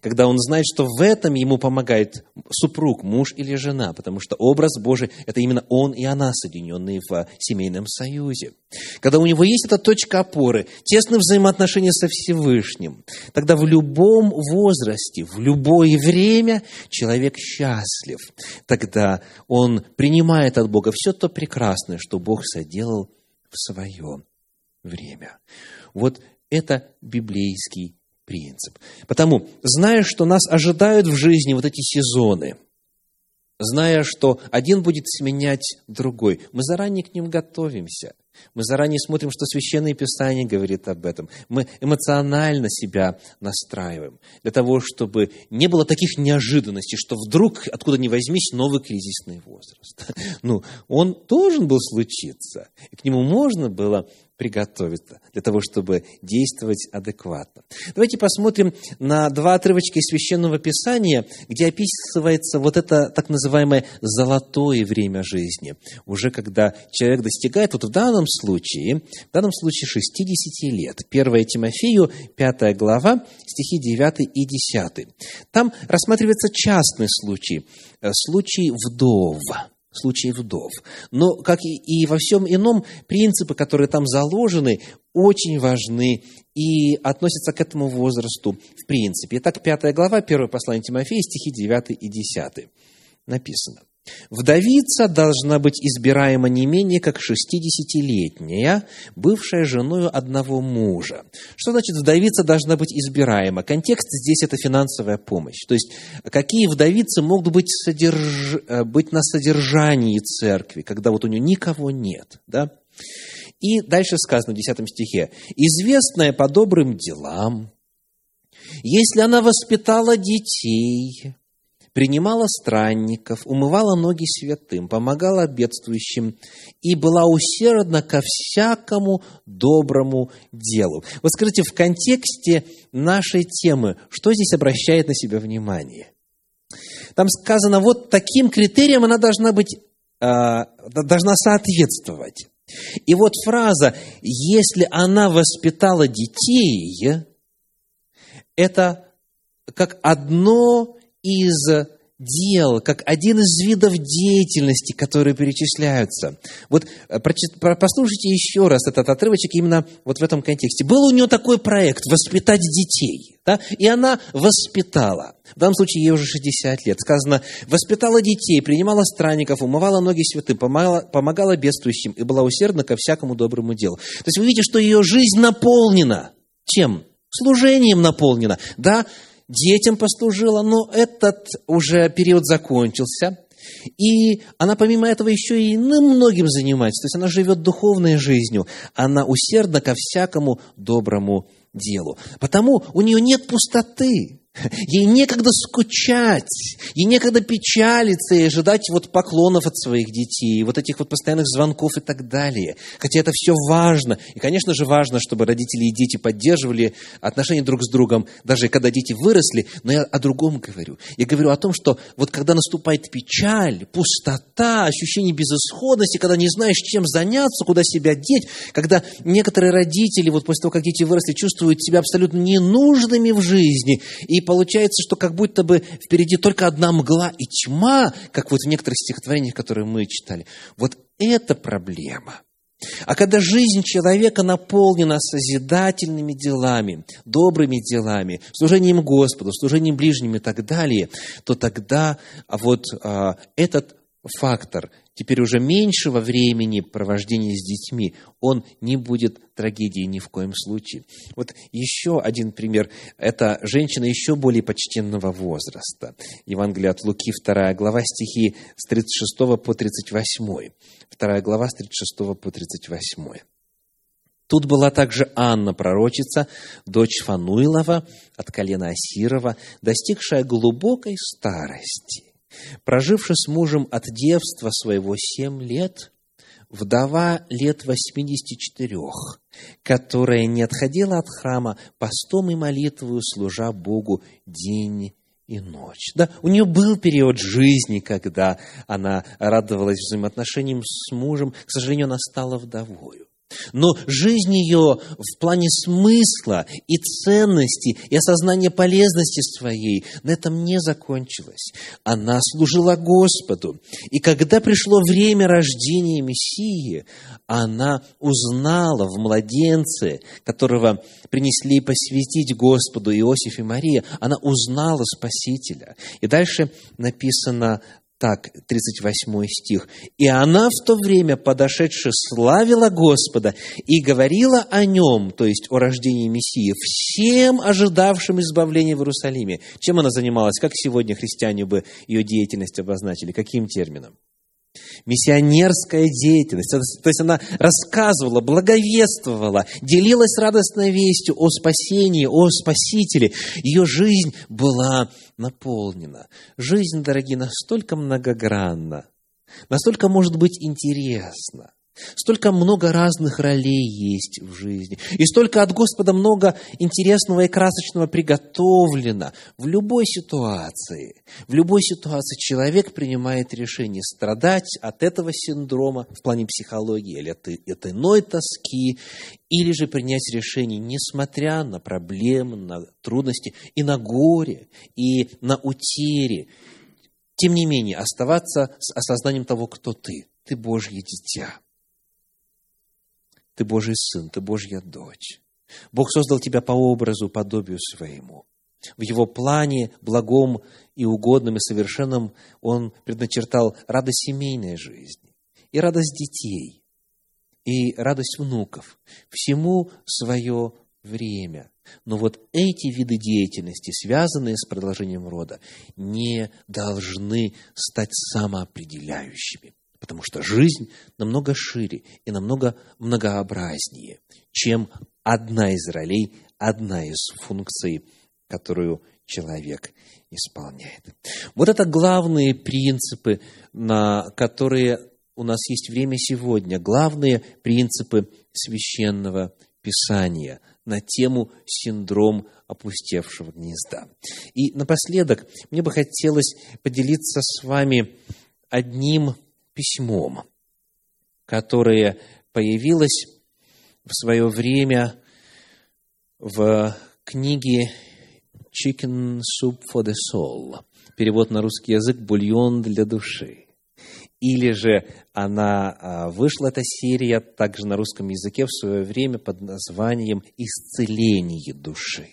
когда он знает, что в этом ему помогает супруг, муж или жена, потому что образ Божий – это именно он и она, соединенные в семейном союзе. Когда у него есть эта точка опоры, тесные взаимоотношения со Всевышним, тогда в любом возрасте, в любое время человек счастлив. Тогда он принимает от Бога все то прекрасное, что Бог соделал в свое время. Вот это библейский принцип. Потому, зная, что нас ожидают в жизни вот эти сезоны, зная, что один будет сменять другой, мы заранее к ним готовимся. Мы заранее смотрим, что Священное Писание говорит об этом. Мы эмоционально себя настраиваем для того, чтобы не было таких неожиданностей, что вдруг, откуда ни возьмись, новый кризисный возраст. Ну, он должен был случиться, и к нему можно было приготовиться для того, чтобы действовать адекватно. Давайте посмотрим на два отрывочка из Священного Писания, где описывается вот это так называемое золотое время жизни. Уже когда человек достигает, вот в данном случае, в данном случае 60 лет. 1 Тимофею, 5 глава, стихи 9 и 10. Там рассматривается частный случай, э, случай вдов случаев вдов. Но, как и во всем ином, принципы, которые там заложены, очень важны и относятся к этому возрасту в принципе. Итак, пятая глава, первое послание Тимофея, стихи 9 и 10 написано. Вдовица должна быть избираема не менее как шестидесятилетняя, бывшая женою одного мужа. Что значит вдовица должна быть избираема? Контекст здесь – это финансовая помощь. То есть, какие вдовицы могут быть, содерж... Э, быть на содержании церкви, когда вот у нее никого нет. Да? И дальше сказано в 10 стихе. «Известная по добрым делам, если она воспитала детей, принимала странников, умывала ноги святым, помогала бедствующим и была усердна ко всякому доброму делу. Вот скажите, в контексте нашей темы, что здесь обращает на себя внимание? Там сказано, вот таким критериям она должна быть, а, должна соответствовать. И вот фраза «если она воспитала детей», это как одно из дел, как один из видов деятельности, которые перечисляются. Вот э, послушайте еще раз этот отрывочек именно вот в этом контексте. Был у нее такой проект – воспитать детей. Да? И она воспитала. В данном случае ей уже 60 лет. Сказано, воспитала детей, принимала странников, умывала ноги святым, помогала, помогала бедствующим и была усердна ко всякому доброму делу. То есть вы видите, что ее жизнь наполнена. Чем? Служением наполнена. Да, детям послужила, но этот уже период закончился. И она помимо этого еще и многим занимается. То есть она живет духовной жизнью. Она усердна ко всякому доброму делу. Потому у нее нет пустоты. Ей некогда скучать, ей некогда печалиться и ожидать вот поклонов от своих детей, вот этих вот постоянных звонков и так далее. Хотя это все важно. И, конечно же, важно, чтобы родители и дети поддерживали отношения друг с другом, даже когда дети выросли. Но я о другом говорю. Я говорю о том, что вот когда наступает печаль, пустота, ощущение безысходности, когда не знаешь, чем заняться, куда себя деть, когда некоторые родители, вот после того, как дети выросли, чувствуют себя абсолютно ненужными в жизни и получается, что как будто бы впереди только одна мгла и тьма, как вот в некоторых стихотворениях, которые мы читали. Вот это проблема. А когда жизнь человека наполнена созидательными делами, добрыми делами, служением Господу, служением ближним и так далее, то тогда вот а, этот фактор теперь уже меньшего времени провождения с детьми, он не будет трагедией ни в коем случае. Вот еще один пример. Это женщина еще более почтенного возраста. Евангелие от Луки, 2 глава, стихи с 36 по 38. 2 глава, с 36 по 38. Тут была также Анна, пророчица, дочь Фануилова от колена Асирова, достигшая глубокой старости Проживши с мужем от девства своего семь лет, вдова лет восьмидесяти четырех, которая не отходила от храма постом и молитвою, служа Богу день и ночь. Да, у нее был период жизни, когда она радовалась взаимоотношениям с мужем. К сожалению, она стала вдовою. Но жизнь ее в плане смысла и ценности, и осознания полезности своей на этом не закончилась. Она служила Господу. И когда пришло время рождения Мессии, она узнала в младенце, которого принесли посвятить Господу Иосиф и Мария, она узнала Спасителя. И дальше написано так, 38 стих. «И она в то время, подошедшая, славила Господа и говорила о нем, то есть о рождении Мессии, всем ожидавшим избавления в Иерусалиме». Чем она занималась? Как сегодня христиане бы ее деятельность обозначили? Каким термином? Миссионерская деятельность. То есть она рассказывала, благовествовала, делилась радостной вестью о спасении, о Спасителе. Ее жизнь была наполнена. Жизнь, дорогие, настолько многогранна, настолько может быть интересна. Столько много разных ролей есть в жизни. И столько от Господа много интересного и красочного приготовлено. В любой ситуации, в любой ситуации человек принимает решение страдать от этого синдрома в плане психологии или от, от иной тоски, или же принять решение, несмотря на проблемы, на трудности и на горе, и на утере, тем не менее оставаться с осознанием того, кто ты. Ты Божье дитя. Ты Божий сын, ты Божья дочь. Бог создал тебя по образу, подобию своему. В его плане, благом и угодным и совершенном, он предначертал радость семейной жизни и радость детей, и радость внуков. Всему свое время. Но вот эти виды деятельности, связанные с продолжением рода, не должны стать самоопределяющими. Потому что жизнь намного шире и намного многообразнее, чем одна из ролей, одна из функций, которую человек исполняет. Вот это главные принципы, на которые у нас есть время сегодня, главные принципы священного Писания на тему синдром опустевшего гнезда. И напоследок мне бы хотелось поделиться с вами одним письмом, которое появилось в свое время в книге Chicken Soup for the Soul. Перевод на русский язык «Бульон для души». Или же она а, вышла, эта серия, также на русском языке в свое время под названием «Исцеление души».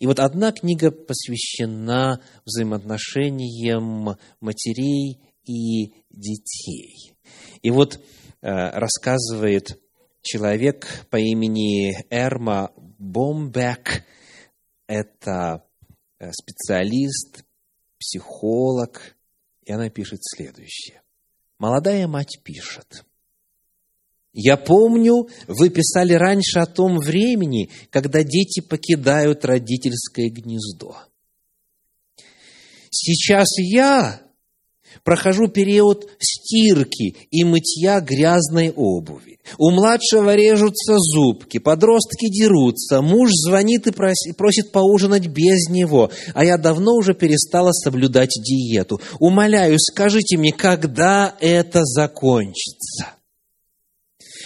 И вот одна книга посвящена взаимоотношениям матерей и детей. И вот э, рассказывает человек по имени Эрма Бомбек. Это э, специалист, психолог, и она пишет следующее. Молодая мать пишет. Я помню, вы писали раньше о том времени, когда дети покидают родительское гнездо. Сейчас я прохожу период стирки и мытья грязной обуви. У младшего режутся зубки, подростки дерутся, муж звонит и просит поужинать без него, а я давно уже перестала соблюдать диету. Умоляю, скажите мне, когда это закончится?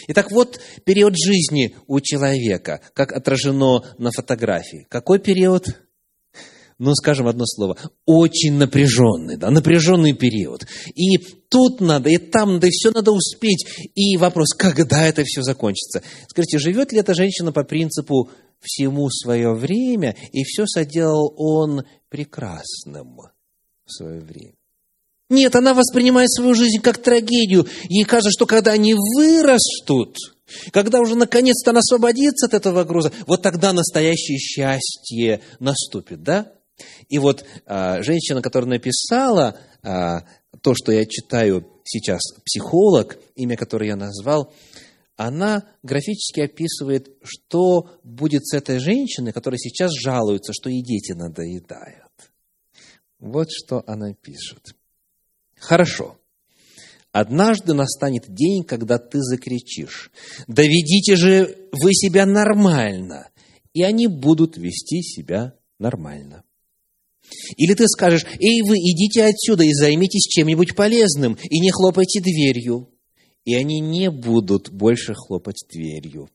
Итак, вот период жизни у человека, как отражено на фотографии. Какой период? Ну, скажем одно слово, очень напряженный, да, напряженный период. И тут надо, и там надо, и все надо успеть. И вопрос, когда это все закончится? Скажите, живет ли эта женщина по принципу всему свое время, и все соделал он прекрасным в свое время? Нет, она воспринимает свою жизнь как трагедию. Ей кажется, что когда они вырастут, когда уже наконец-то она освободится от этого груза, вот тогда настоящее счастье наступит, да? И вот а, женщина, которая написала а, то, что я читаю сейчас, психолог, имя которое я назвал, она графически описывает, что будет с этой женщиной, которая сейчас жалуется, что и дети надоедают. Вот что она пишет. Хорошо. Однажды настанет день, когда ты закричишь, доведите же вы себя нормально, и они будут вести себя нормально. Или ты скажешь, эй, вы идите отсюда и займитесь чем-нибудь полезным, и не хлопайте дверью. И они не будут больше хлопать дверью.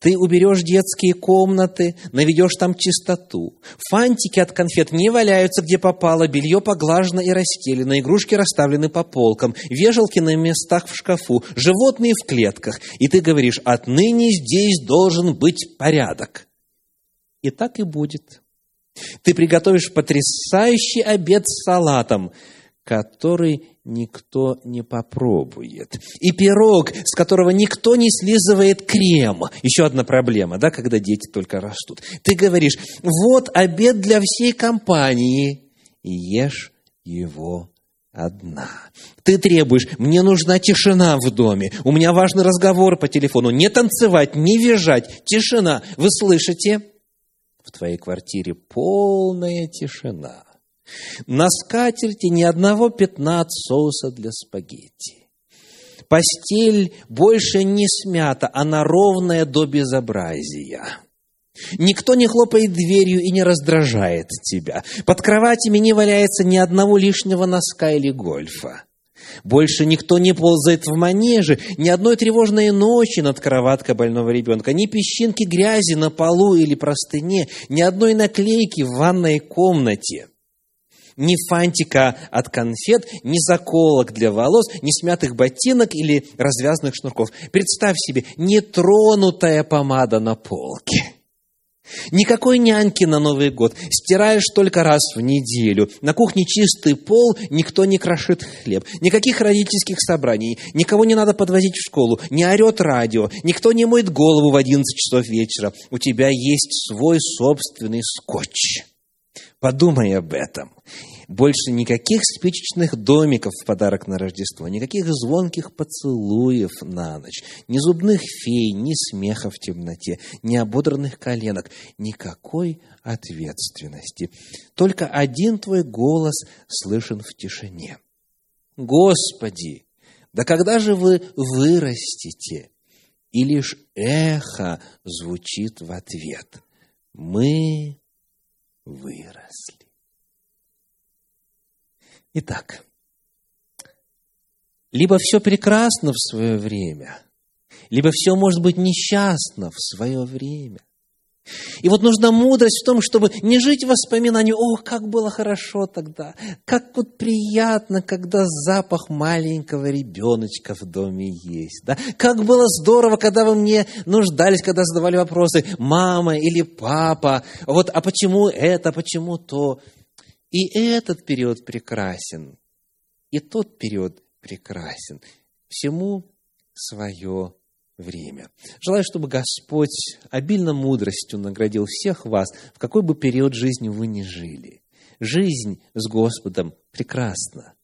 Ты уберешь детские комнаты, наведешь там чистоту. Фантики от конфет не валяются, где попало, белье поглажено и расстелено, игрушки расставлены по полкам, вешалки на местах в шкафу, животные в клетках. И ты говоришь, отныне здесь должен быть порядок. И так и будет. Ты приготовишь потрясающий обед с салатом, который никто не попробует. И пирог, с которого никто не слизывает крем. Еще одна проблема, да, когда дети только растут. Ты говоришь, вот обед для всей компании, и ешь его одна. Ты требуешь, мне нужна тишина в доме, у меня важный разговор по телефону, не танцевать, не визжать, тишина. Вы слышите? В твоей квартире полная тишина. На скатерти ни одного пятна от соуса для спагетти. Постель больше не смята, она ровная до безобразия. Никто не хлопает дверью и не раздражает тебя. Под кроватями не валяется ни одного лишнего носка или гольфа. Больше никто не ползает в манеже, ни одной тревожной ночи над кроваткой больного ребенка, ни песчинки грязи на полу или простыне, ни одной наклейки в ванной комнате. Ни фантика от конфет, ни заколок для волос, ни смятых ботинок или развязанных шнурков. Представь себе, нетронутая помада на полке. Никакой няньки на Новый год. Стираешь только раз в неделю. На кухне чистый пол, никто не крошит хлеб. Никаких родительских собраний. Никого не надо подвозить в школу. Не орет радио. Никто не моет голову в 11 часов вечера. У тебя есть свой собственный скотч. Подумай об этом. Больше никаких спичечных домиков в подарок на Рождество, никаких звонких поцелуев на ночь, ни зубных фей, ни смеха в темноте, ни ободранных коленок, никакой ответственности. Только один твой голос слышен в тишине. Господи, да когда же вы вырастете? И лишь эхо звучит в ответ. Мы выросли. Итак, либо все прекрасно в свое время, либо все может быть несчастно в свое время. И вот нужна мудрость в том, чтобы не жить в воспоминании, о, как было хорошо тогда, как вот приятно, когда запах маленького ребеночка в доме есть, да? как было здорово, когда вы мне нуждались, когда задавали вопросы, мама или папа, вот, а почему это, почему то. И этот период прекрасен, и тот период прекрасен. Всему свое время. Желаю, чтобы Господь обильно мудростью наградил всех вас, в какой бы период жизни вы ни жили. Жизнь с Господом прекрасна.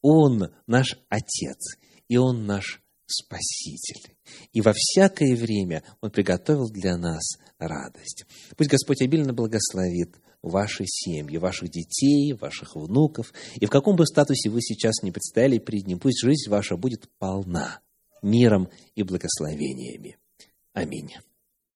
Он наш Отец, и Он наш Спаситель. И во всякое время Он приготовил для нас радость. Пусть Господь обильно благословит ваши семьи, ваших детей, ваших внуков. И в каком бы статусе вы сейчас не предстояли перед Ним, пусть жизнь ваша будет полна миром и благословениями. Аминь.